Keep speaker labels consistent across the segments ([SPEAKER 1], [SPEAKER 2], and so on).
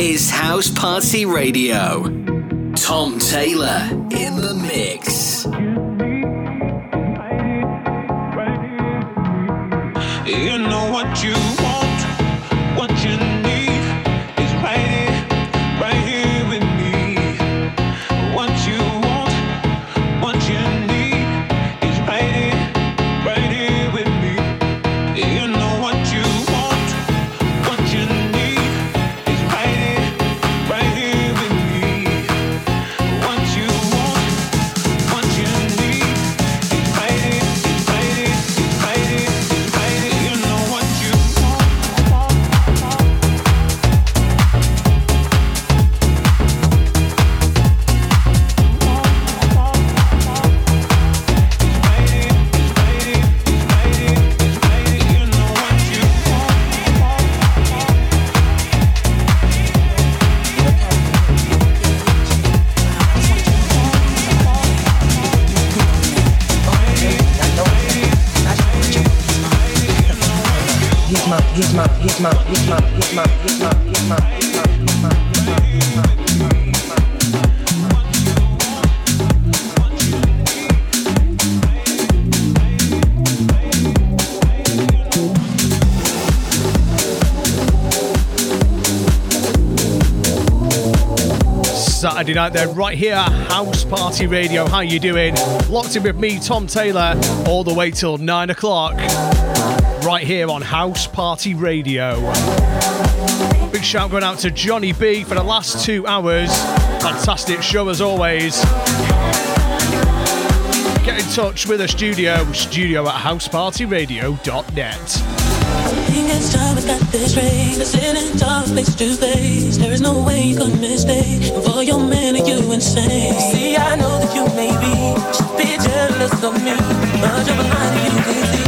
[SPEAKER 1] Is House Party Radio. Tom Taylor in the
[SPEAKER 2] Saturday night there, right here House Party Radio. How you doing? Locked in with me, Tom Taylor, all the way till nine o'clock. Right here on House Party Radio. Big shout going out to Johnny B for the last two hours. Fantastic show as always. Get in touch with the studio, studio at housepartyradio.net
[SPEAKER 3] it's time we got this race. It's in dark face to face. There is no way you could mistake. For your man, are you insane? See, I know that you may be, just be jealous of me. But you're you can see.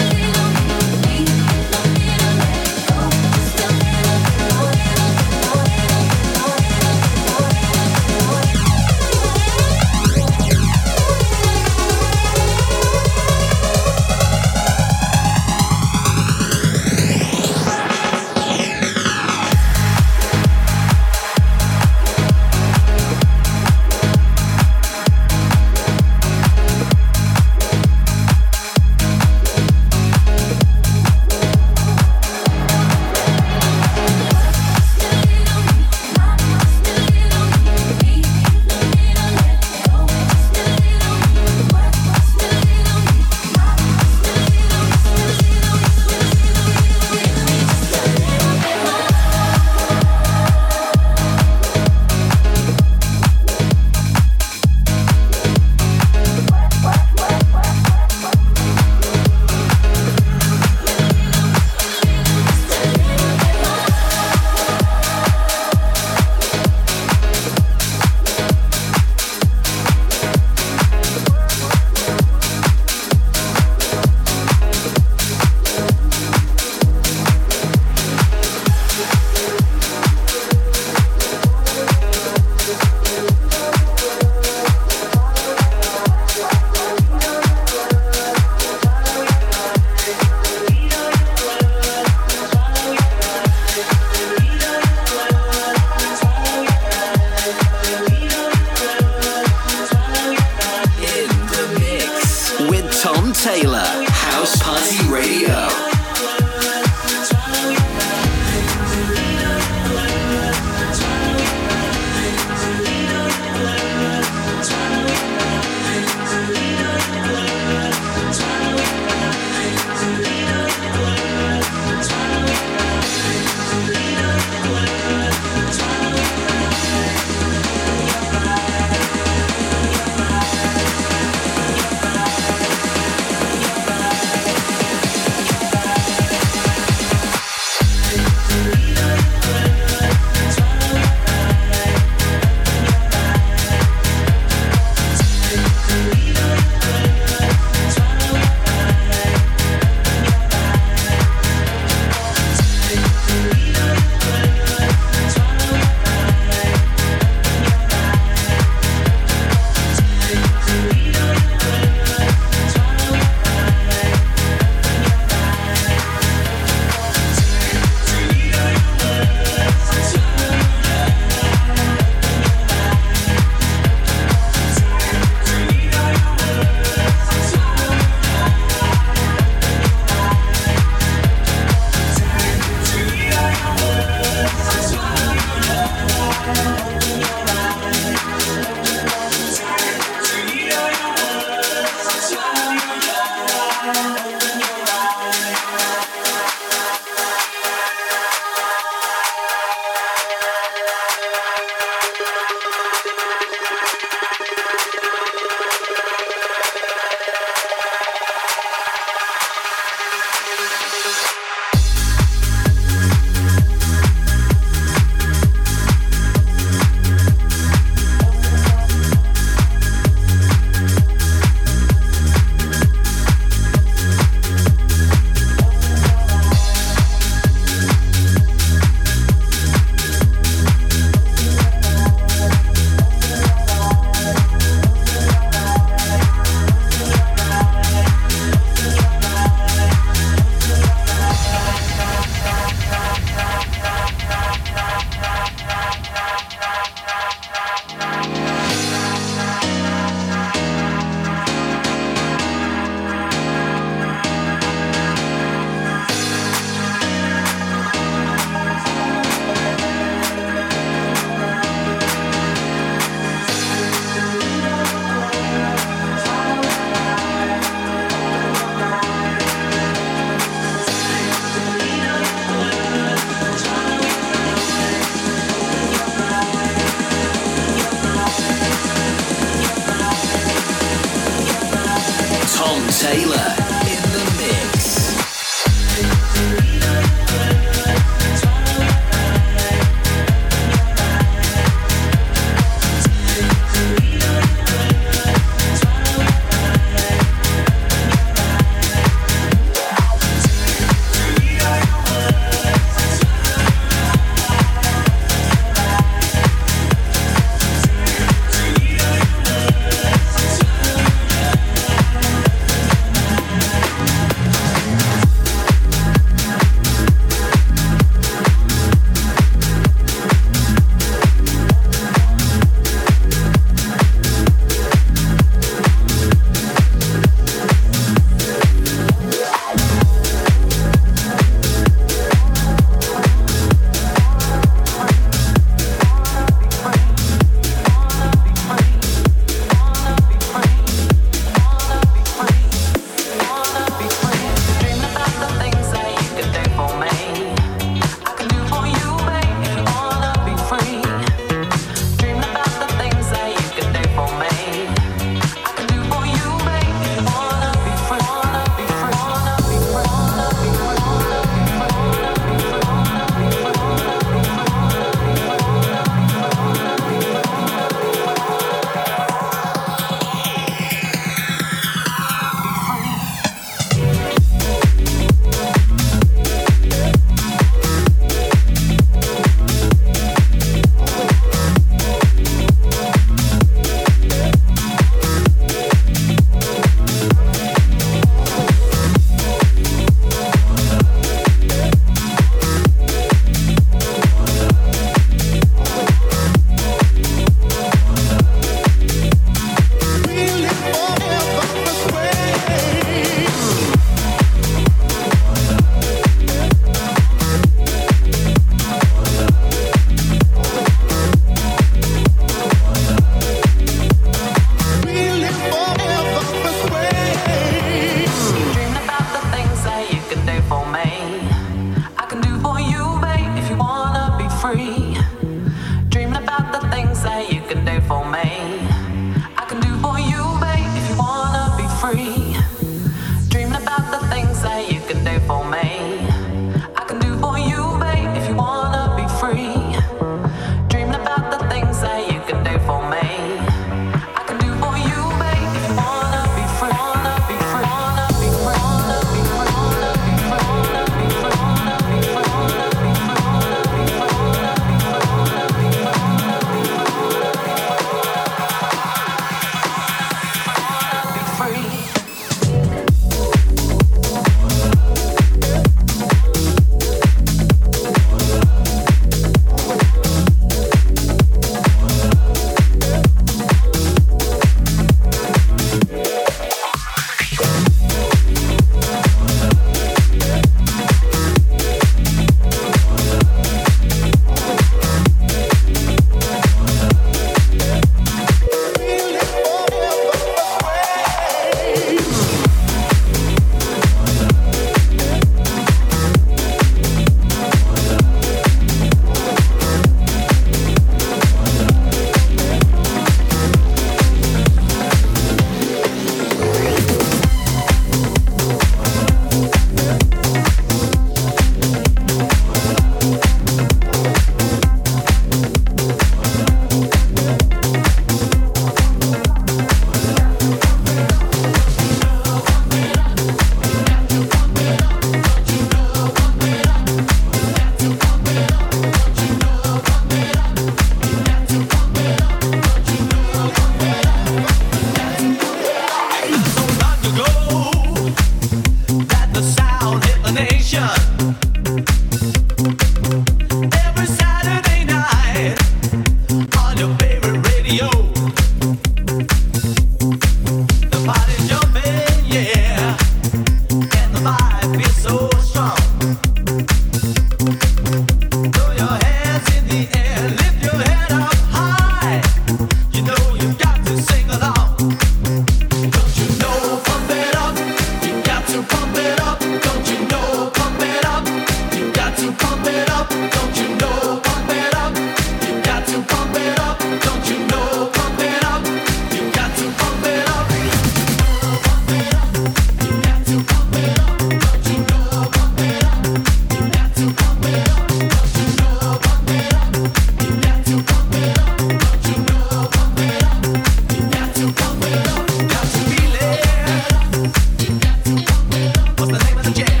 [SPEAKER 4] you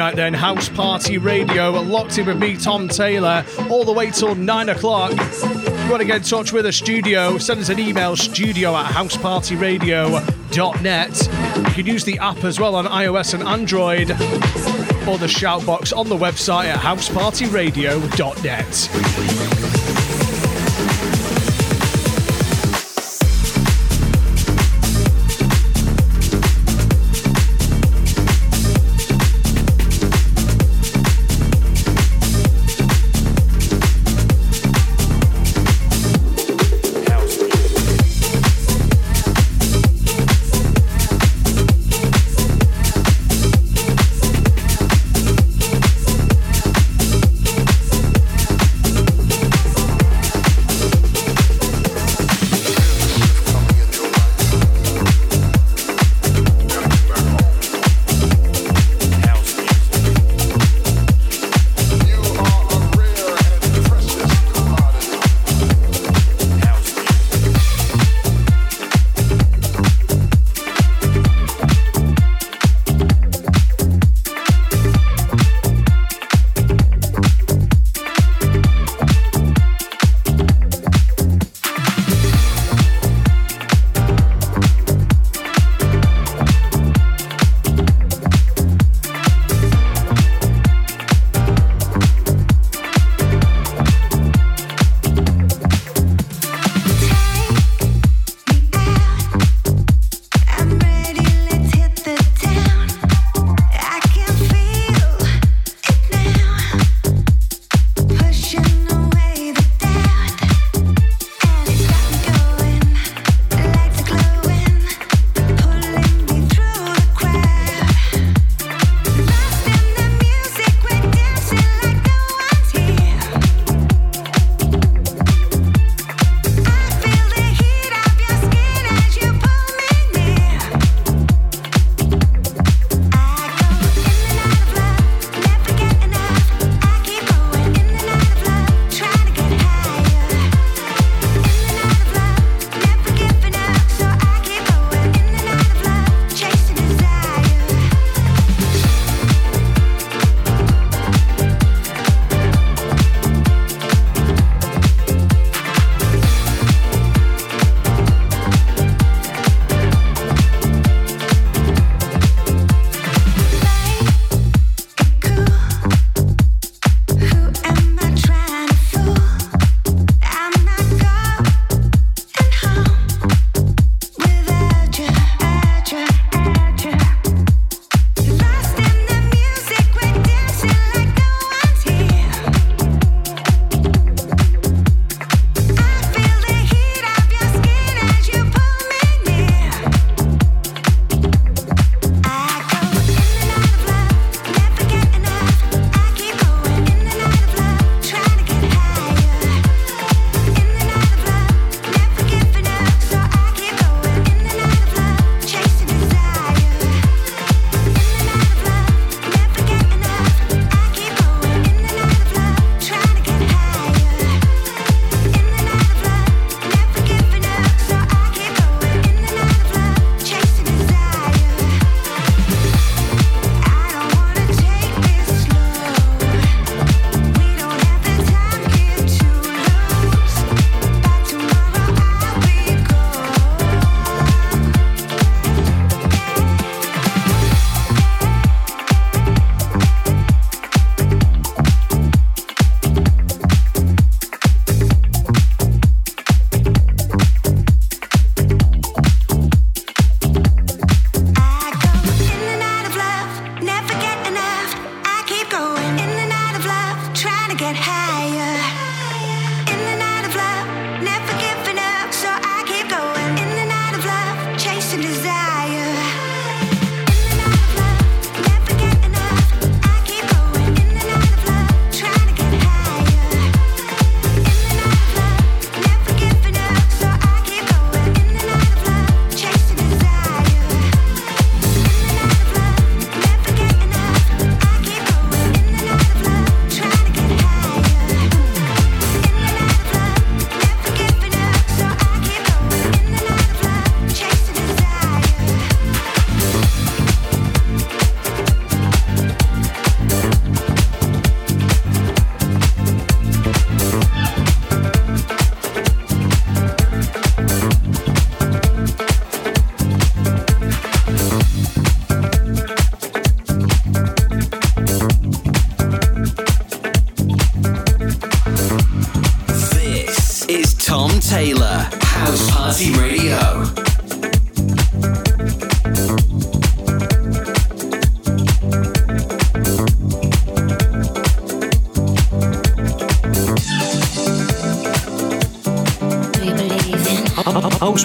[SPEAKER 2] night then. House Party Radio, locked in with me, Tom Taylor, all the way till 9 o'clock. If you want to get in touch with the studio, send us an email, studio at housepartyradio.net. You can use the app as well on iOS and Android, or the shout box on the website at housepartyradio.net.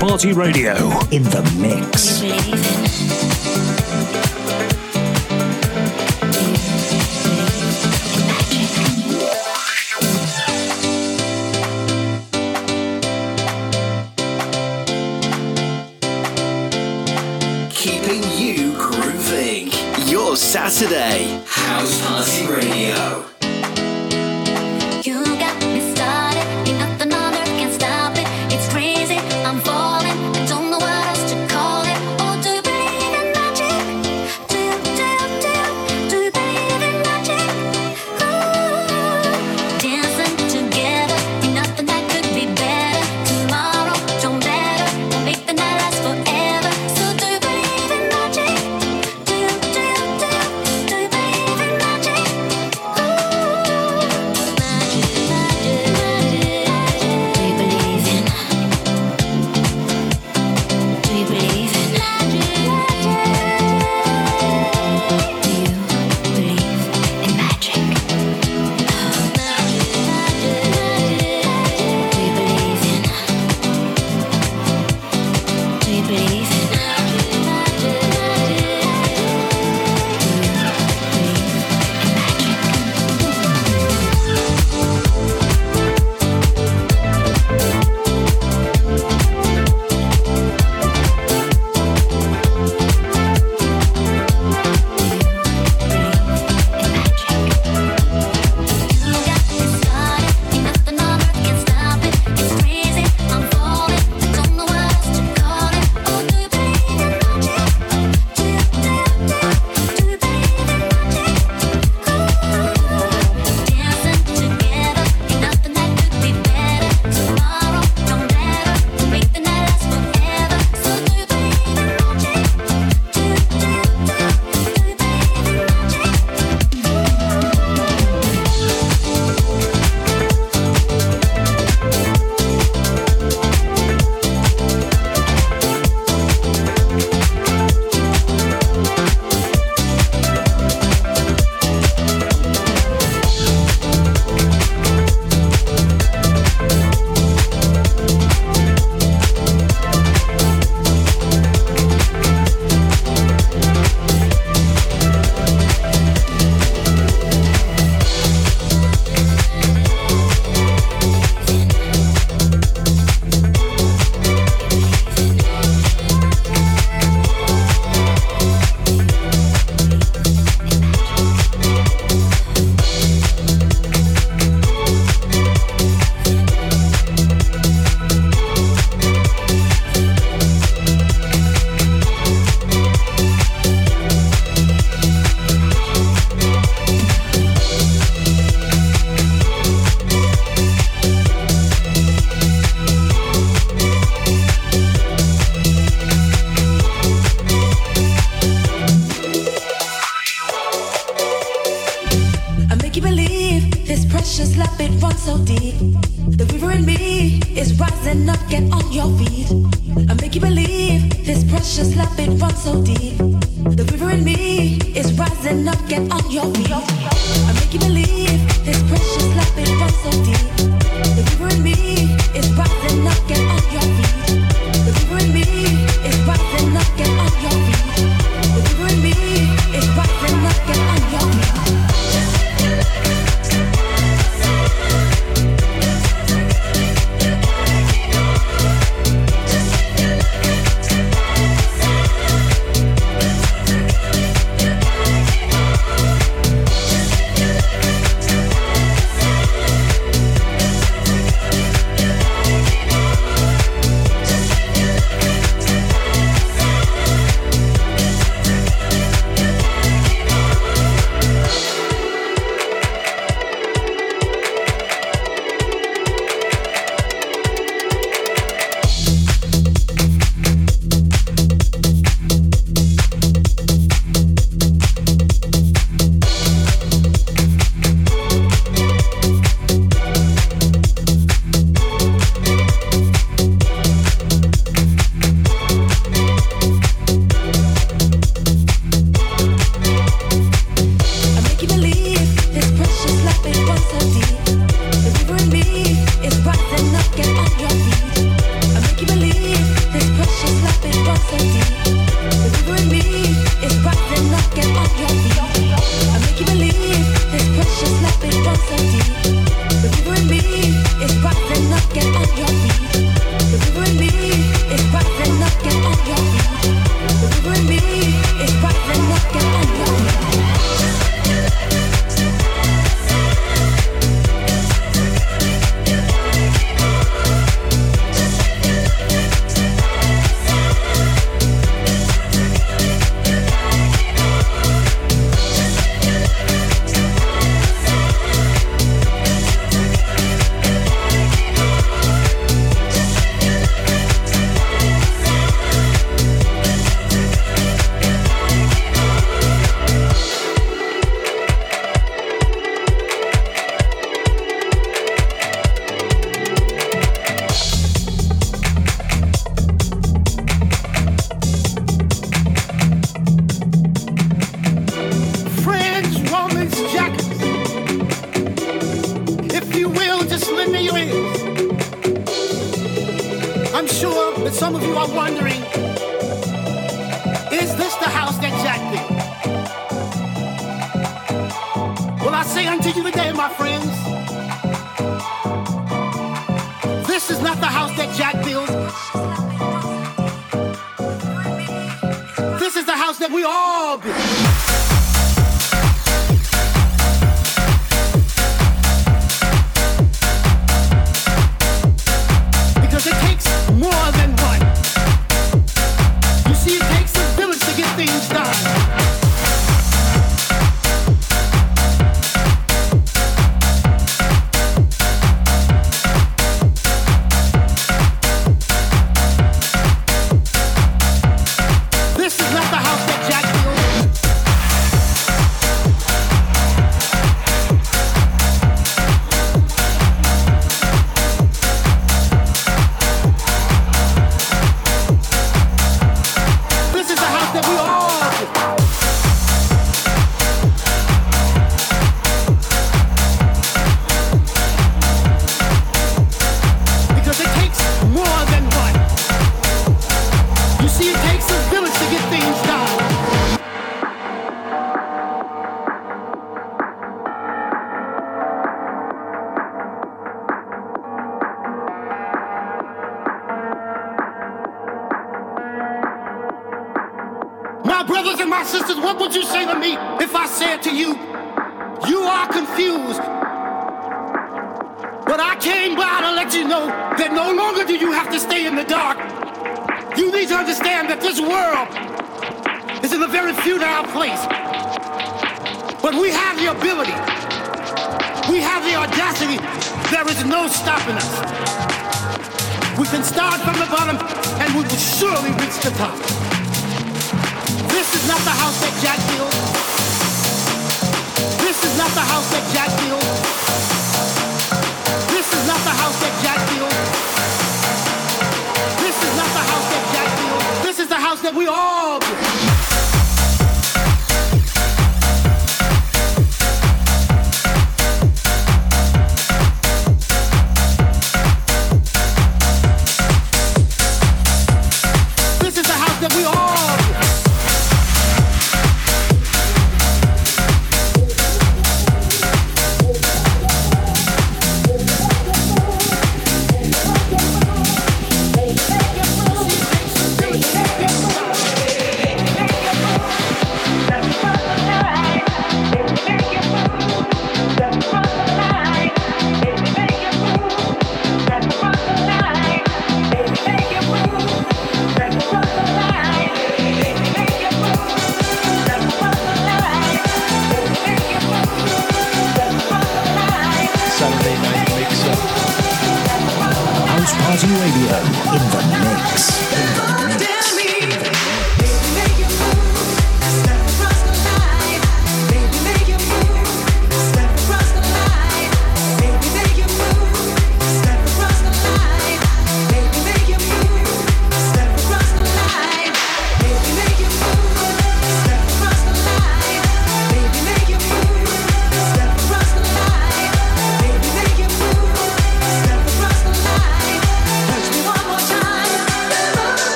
[SPEAKER 5] Party Radio in the mix.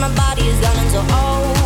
[SPEAKER 1] My body is gone into
[SPEAKER 6] overload,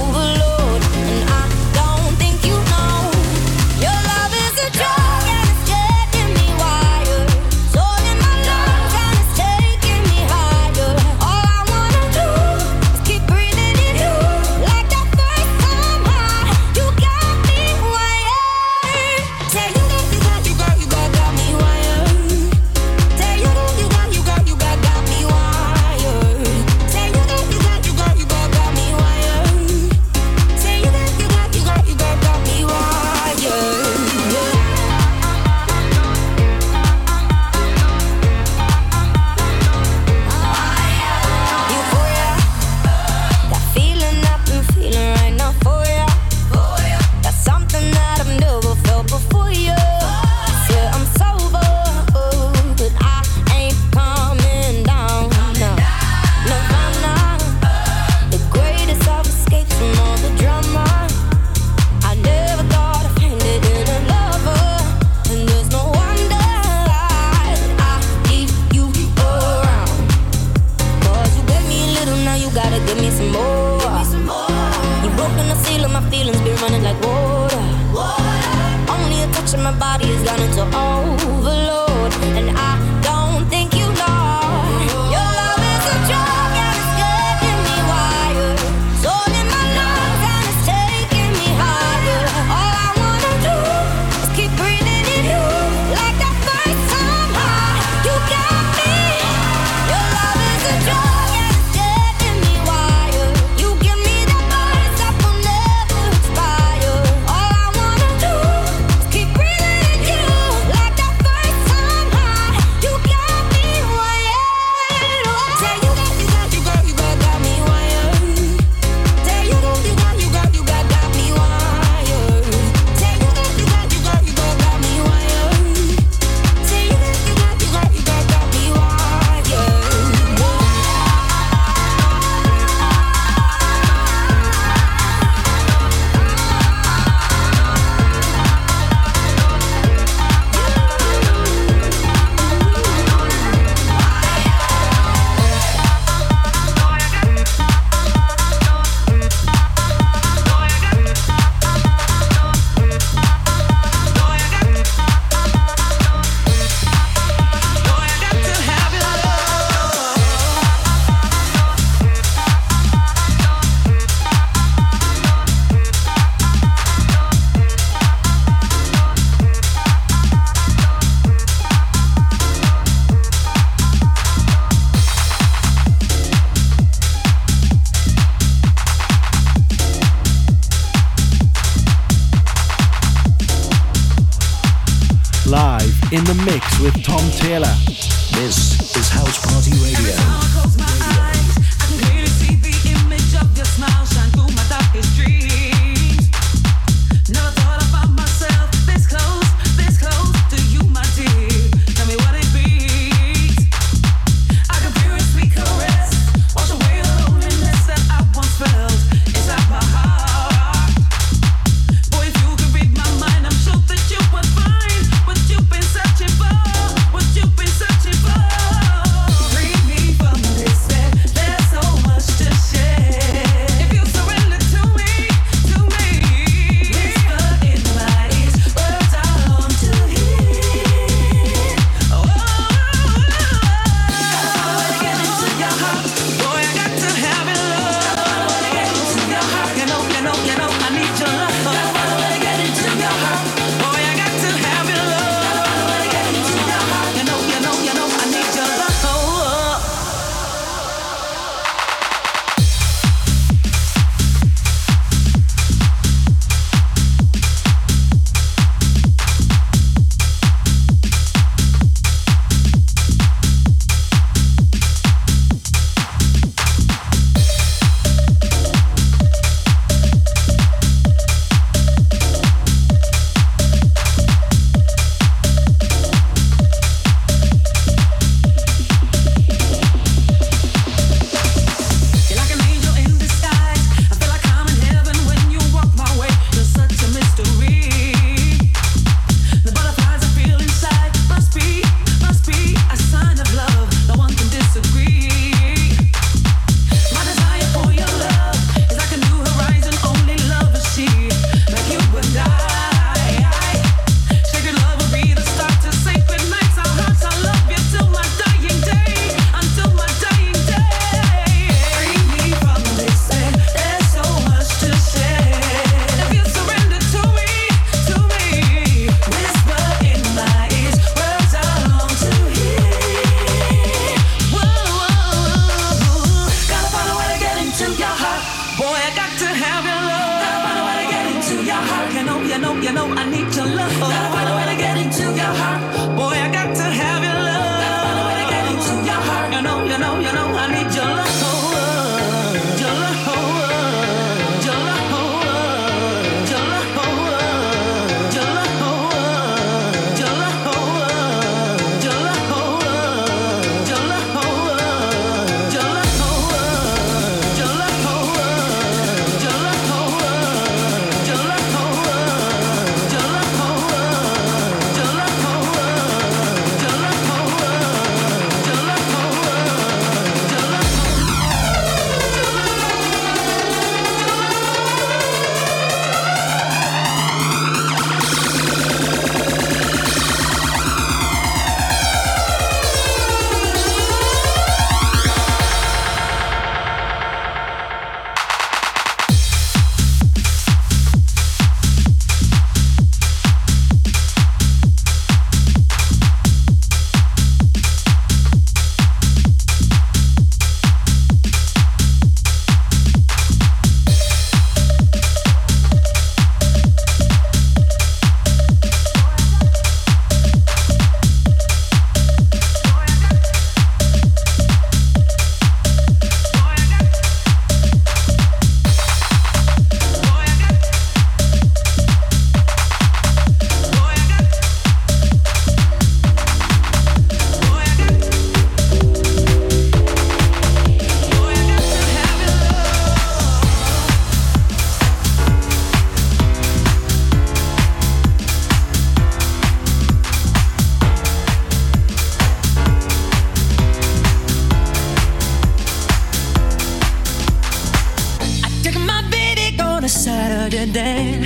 [SPEAKER 6] today.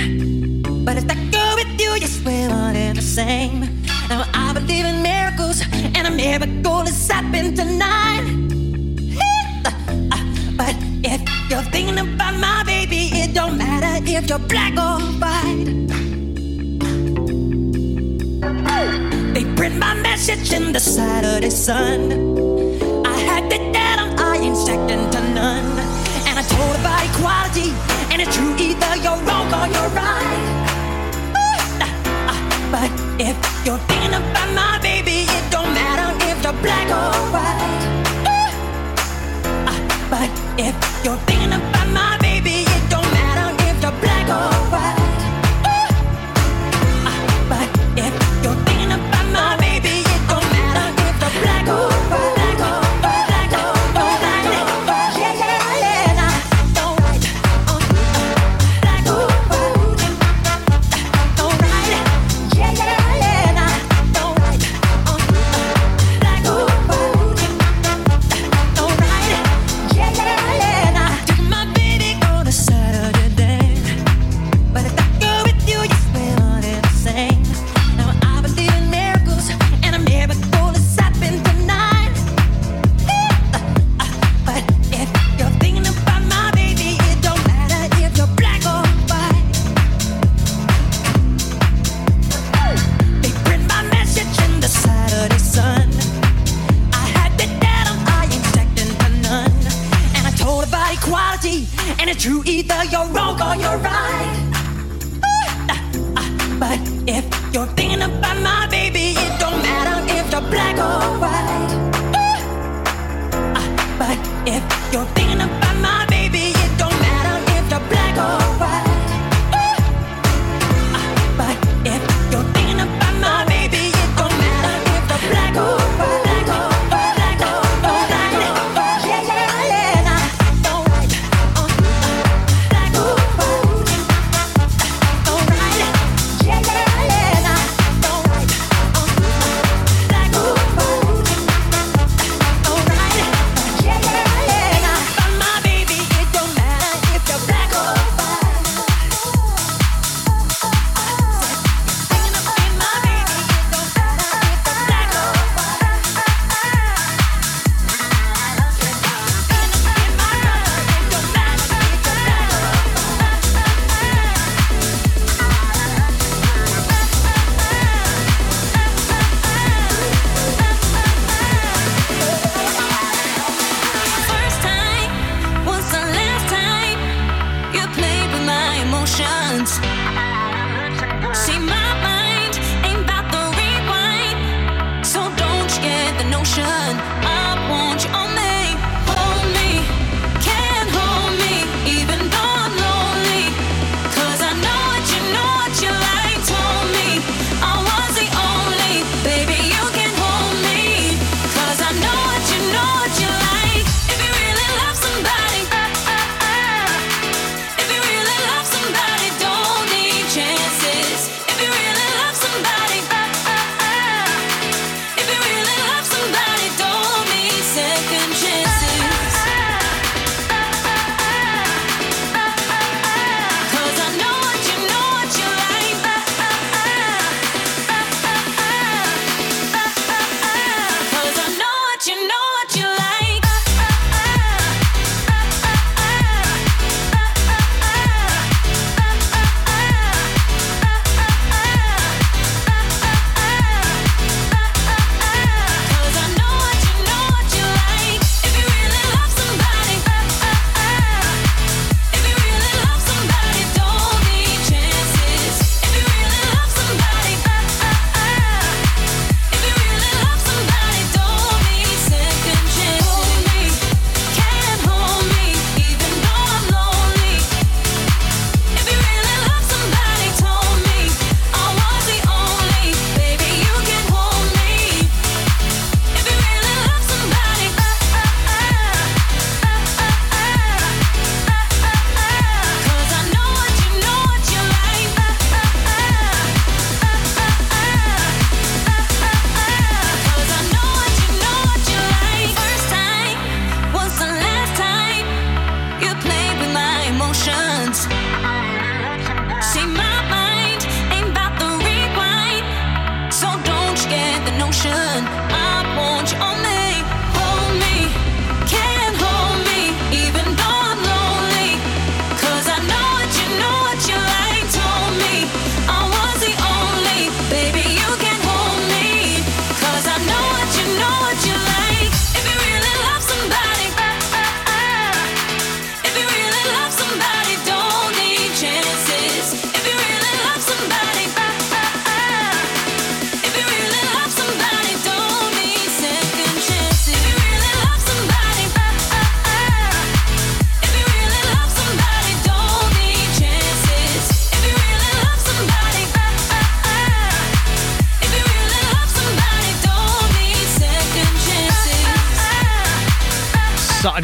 [SPEAKER 6] But if I
[SPEAKER 4] go with you, yes, we're one and the same. Now I believe in miracles, and a miracle is happening tonight. But if you're thinking about my baby, it don't matter if you're black or white. They print my message in the Saturday sun. I had to dead on, I ain't second to none. And I told about equality. And it's true, either you're wrong or you're right. Uh, uh, but if you're thinking about my baby, it don't matter if you're black or white. Uh, but if you're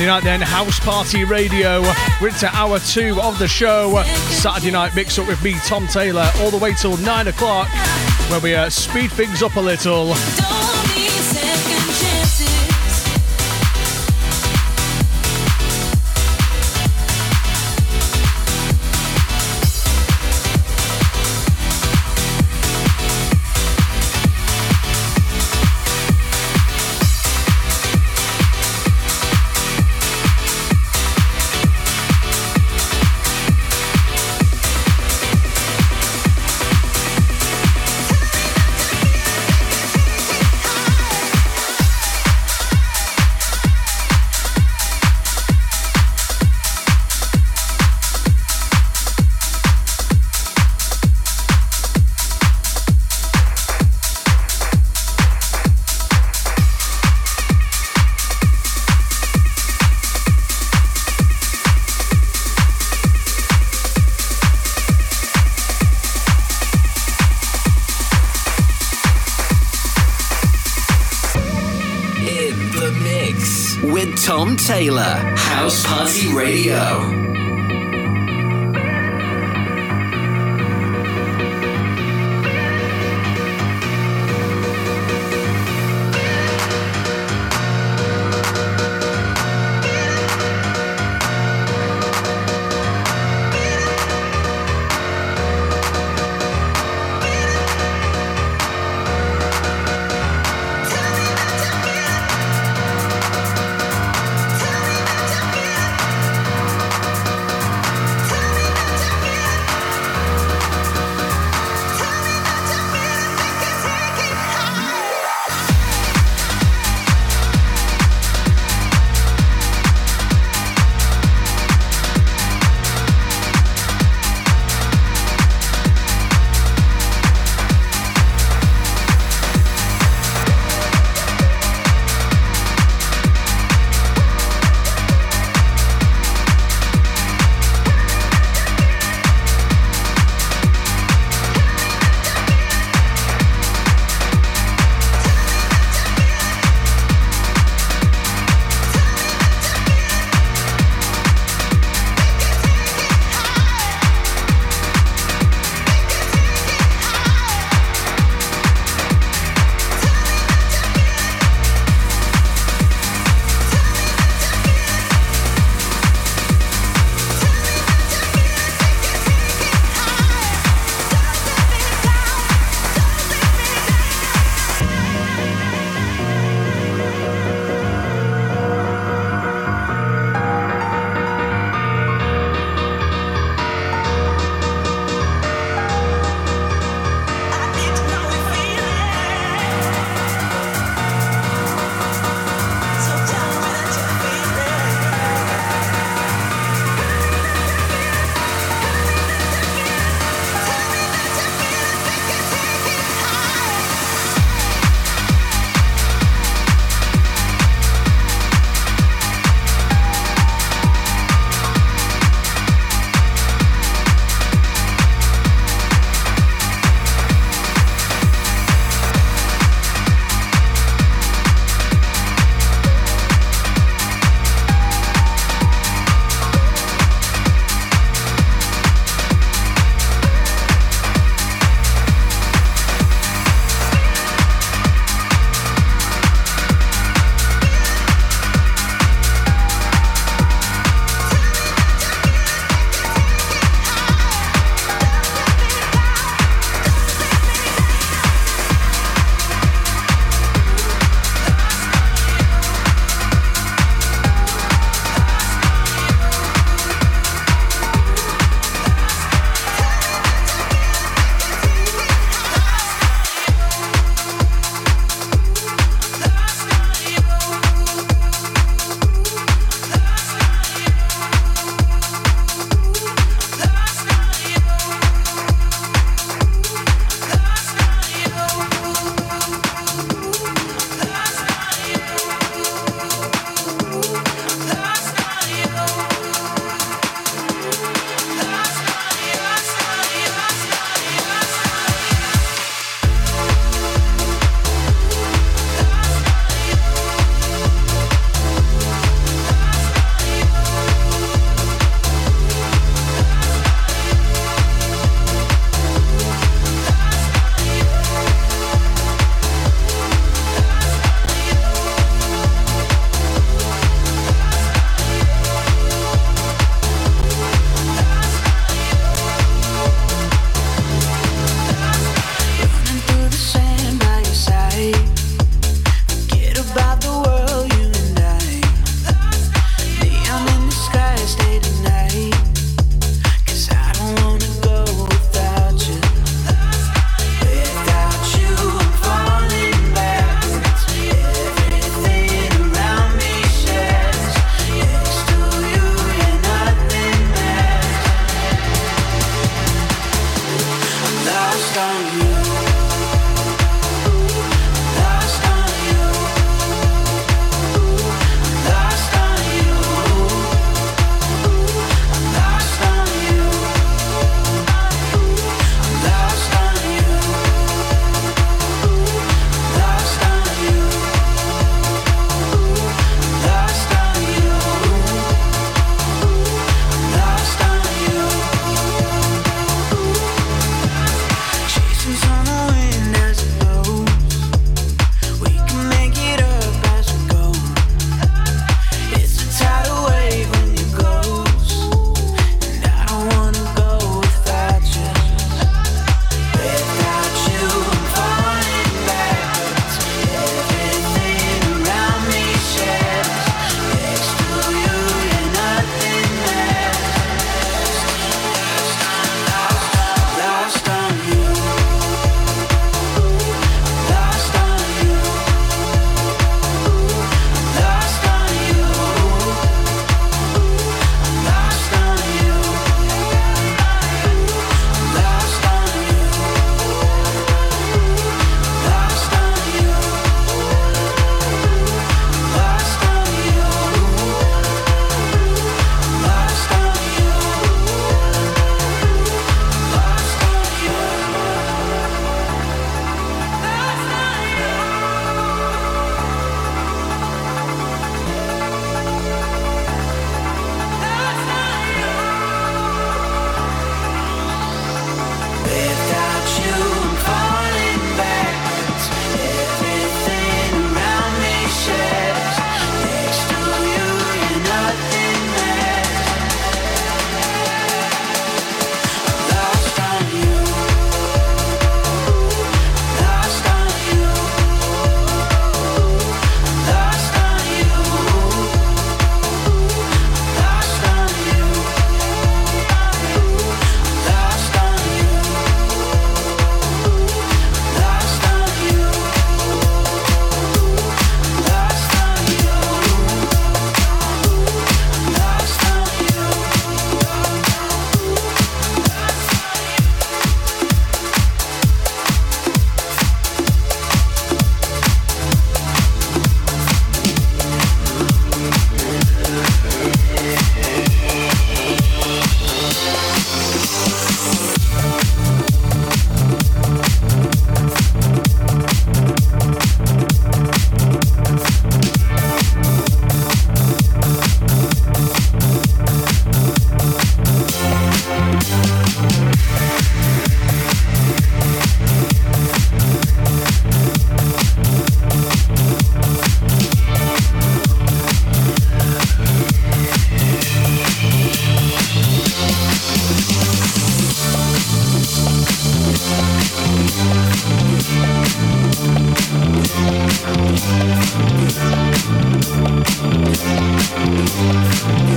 [SPEAKER 2] Saturday night then, House Party Radio. We're into hour two of the show. Saturday night mix up with me, Tom Taylor, all the way till nine o'clock, where we uh, speed things up a little.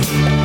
[SPEAKER 7] Thank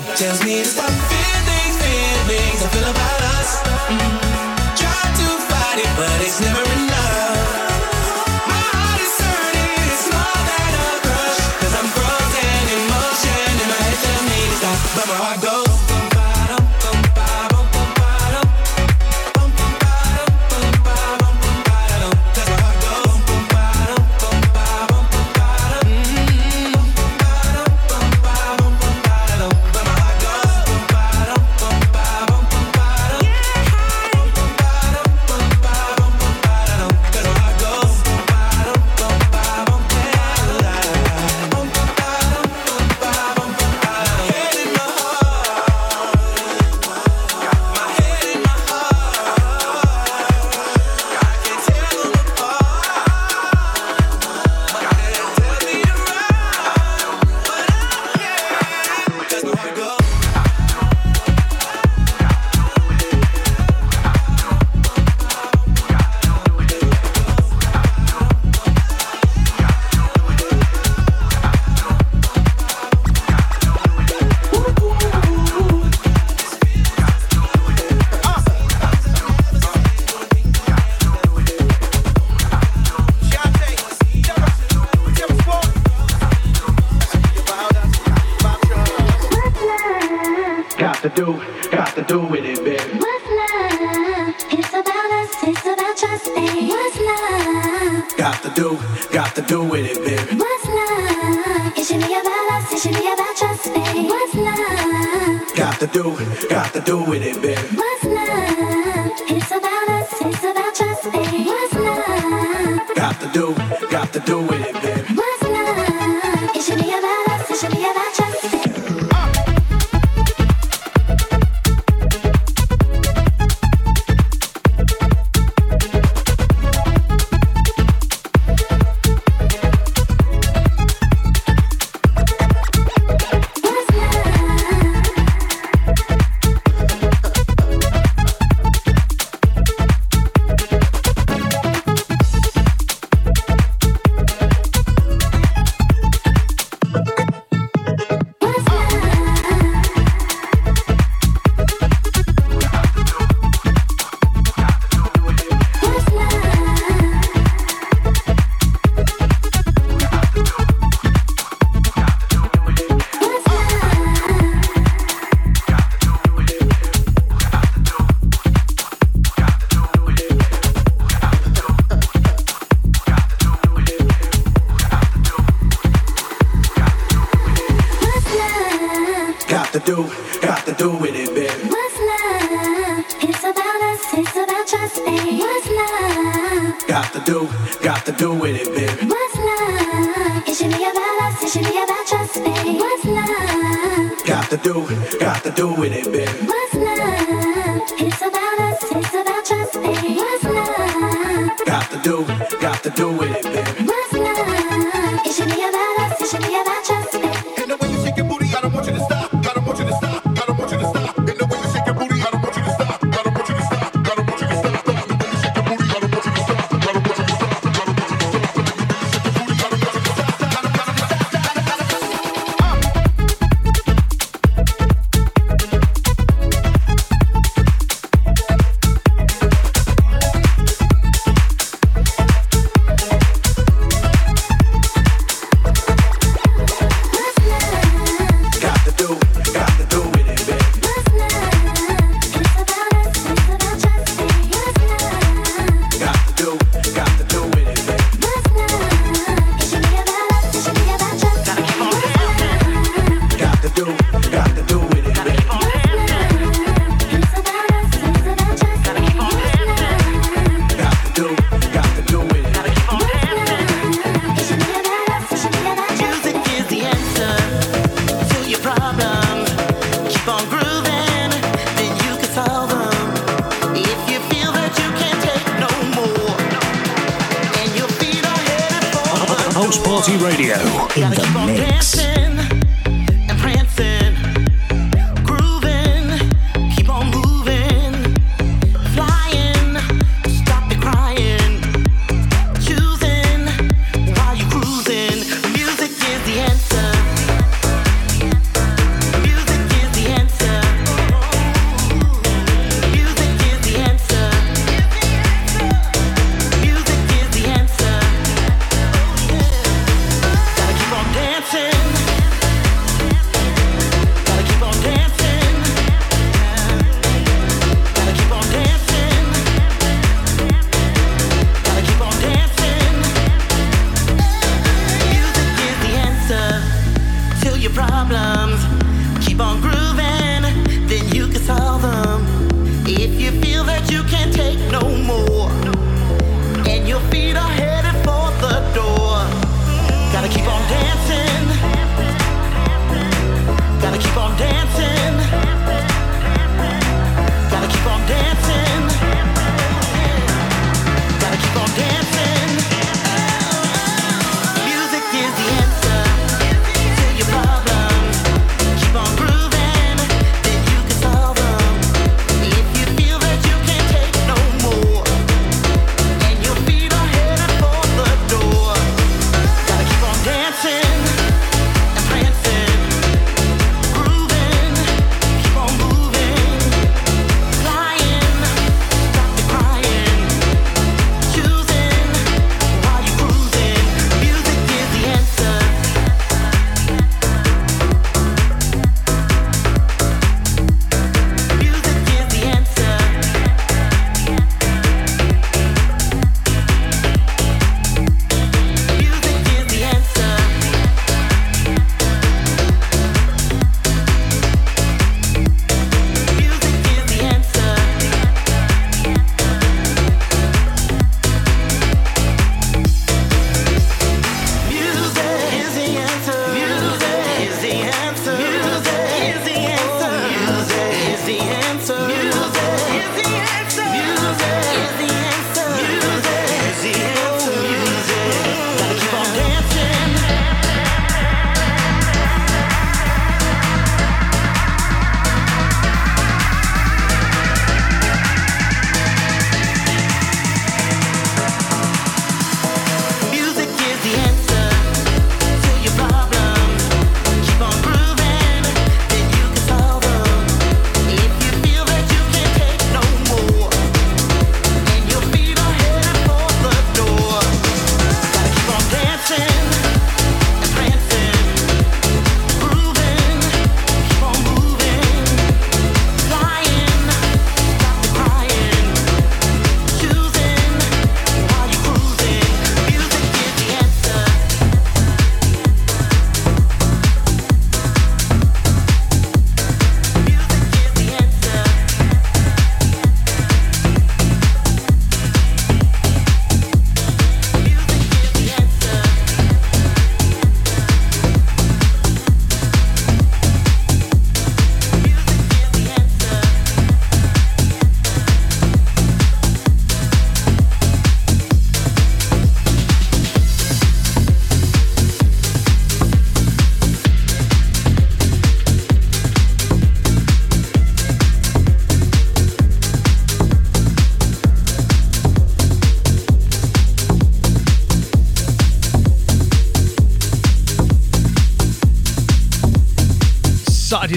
[SPEAKER 7] stop tells me to stop feelings, feelings I feel about us. Mm-hmm. Try to fight it, but it's never.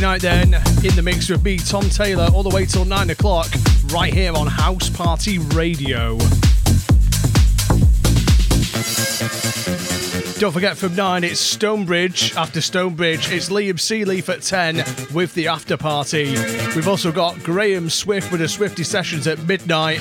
[SPEAKER 2] Night then in the mix with me, Tom Taylor, all the way till 9 o'clock, right here on House Party Radio. Don't forget from 9 it's Stonebridge. After Stonebridge, it's Liam Sealeaf at 10 with the after party. We've also got Graham Swift with the Swifty Sessions at midnight.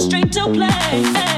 [SPEAKER 3] straight to play.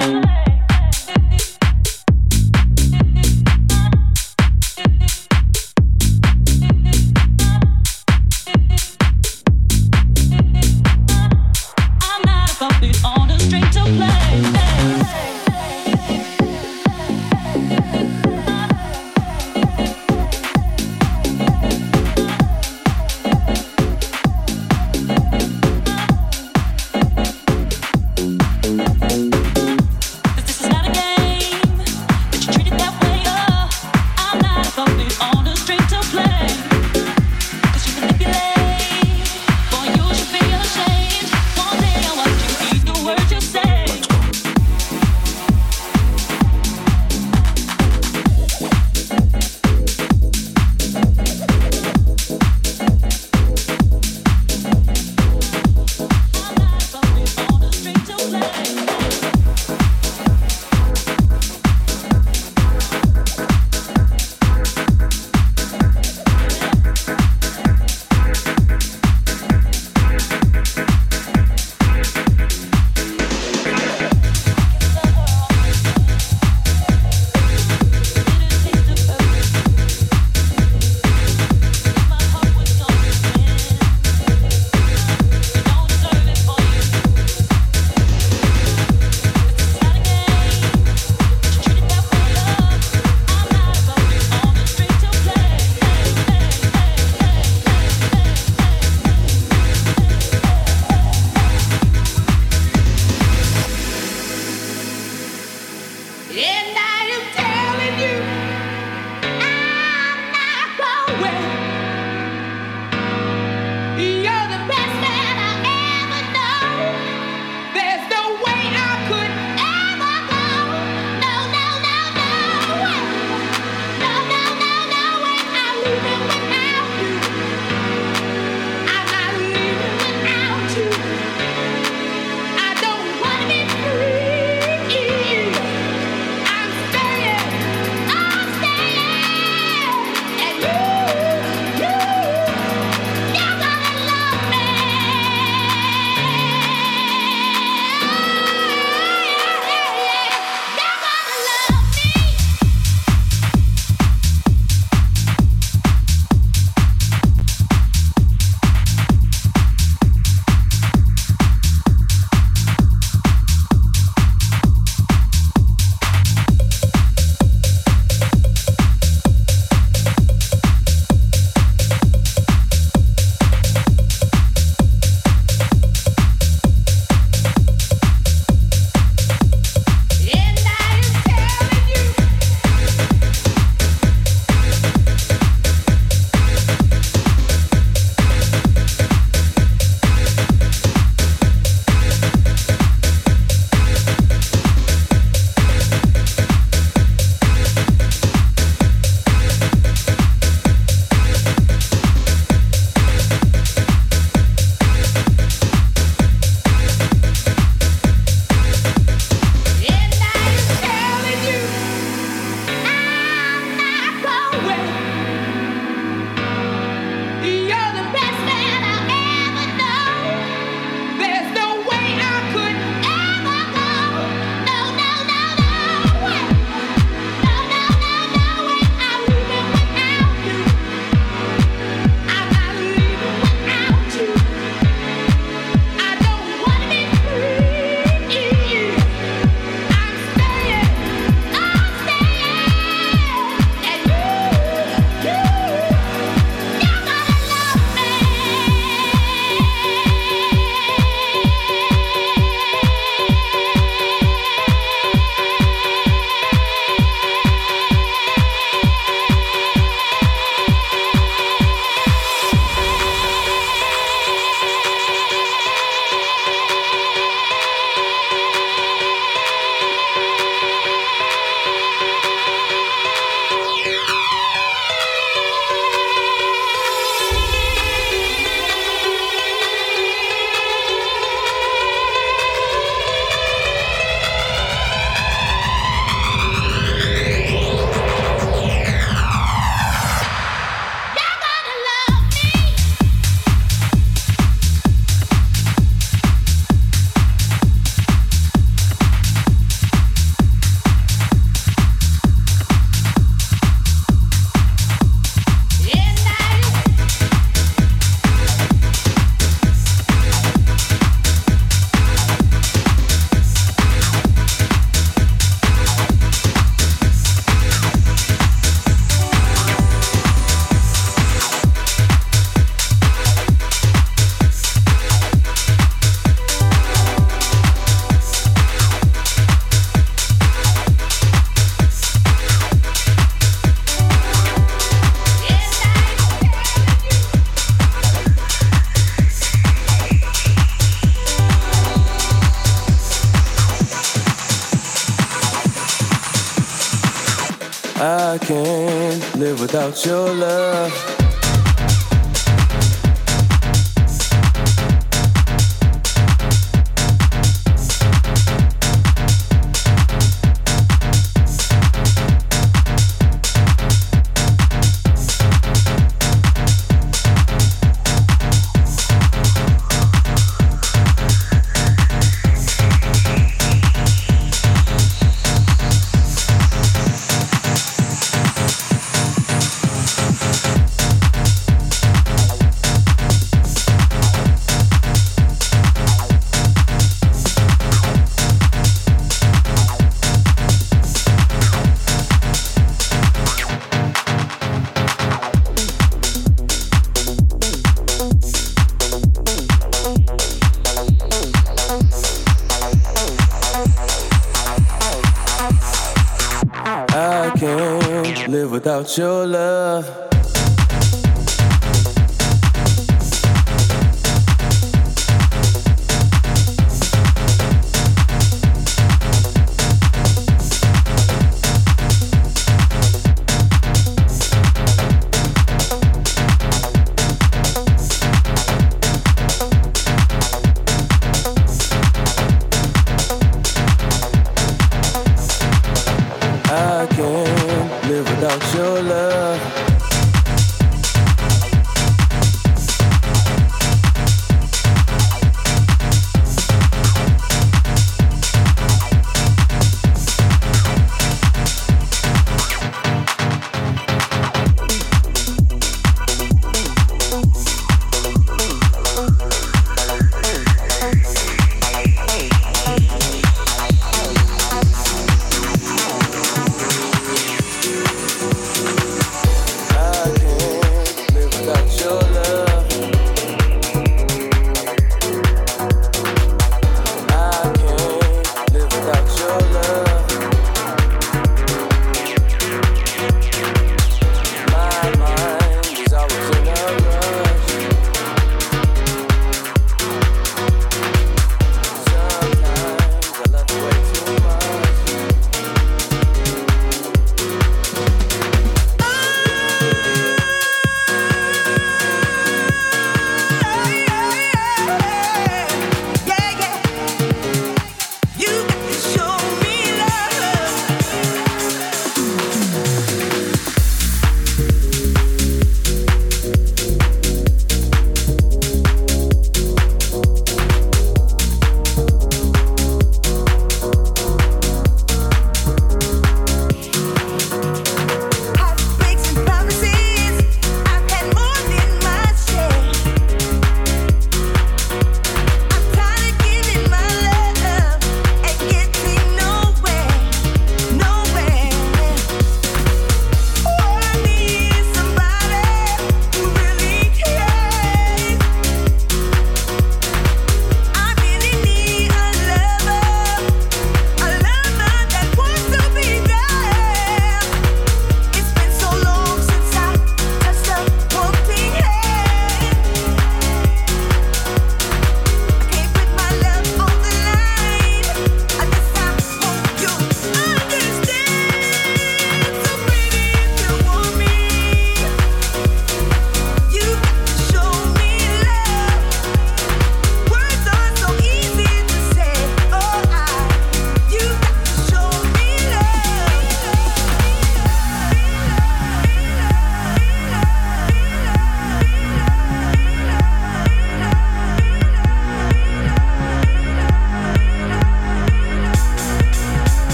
[SPEAKER 8] Without your love.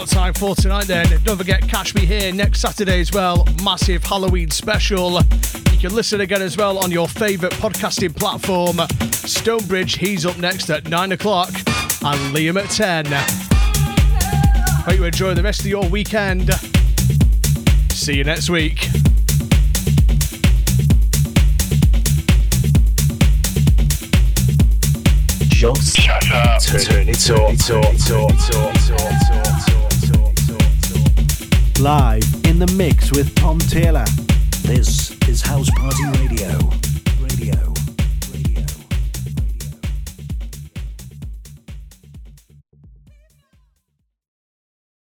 [SPEAKER 2] Got time for tonight then. Don't forget, catch me here next Saturday as well. Massive Halloween special. You can listen again as well on your favourite podcasting platform. Stonebridge, he's up next at 9 o'clock, and Liam at 10. Hope you enjoy the rest of your weekend. See you next week.
[SPEAKER 9] Just turn it up.
[SPEAKER 10] Live in the mix with Tom Taylor.
[SPEAKER 9] This is House Party Radio.